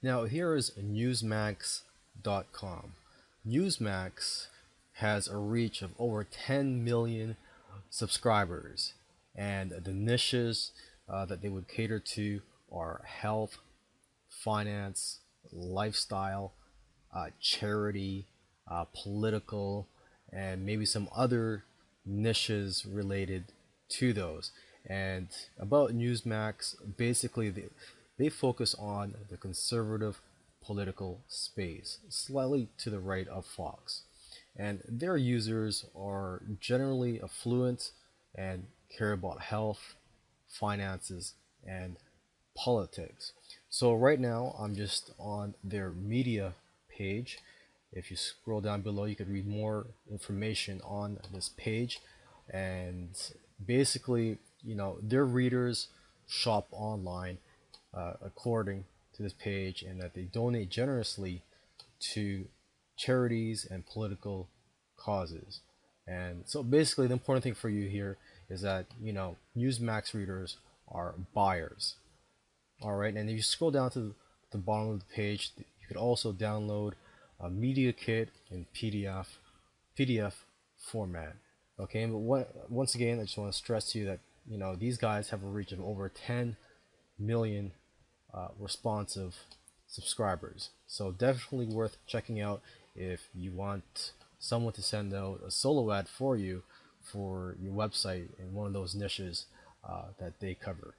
Now here is Newsmax.com. Newsmax has a reach of over 10 million subscribers, and the niches uh, that they would cater to are health, finance, lifestyle, uh, charity, uh, political, and maybe some other niches related to those. And about Newsmax, basically they, they focus on the conservative political space, slightly to the right of Fox. And their users are generally affluent and care about health, finances, and politics. So right now I'm just on their media page. If you scroll down below, you could read more information on this page. And basically, you know, their readers shop online uh, according to this page and that they donate generously to charities and political causes. And so basically the important thing for you here is that, you know, Newsmax readers are buyers. All right, and if you scroll down to the bottom of the page, you could also download a media kit in PDF PDF format. Okay, but what, once again, I just want to stress to you that you know these guys have a reach of over 10 million uh, responsive subscribers. So definitely worth checking out if you want someone to send out a solo ad for you for your website in one of those niches uh, that they cover.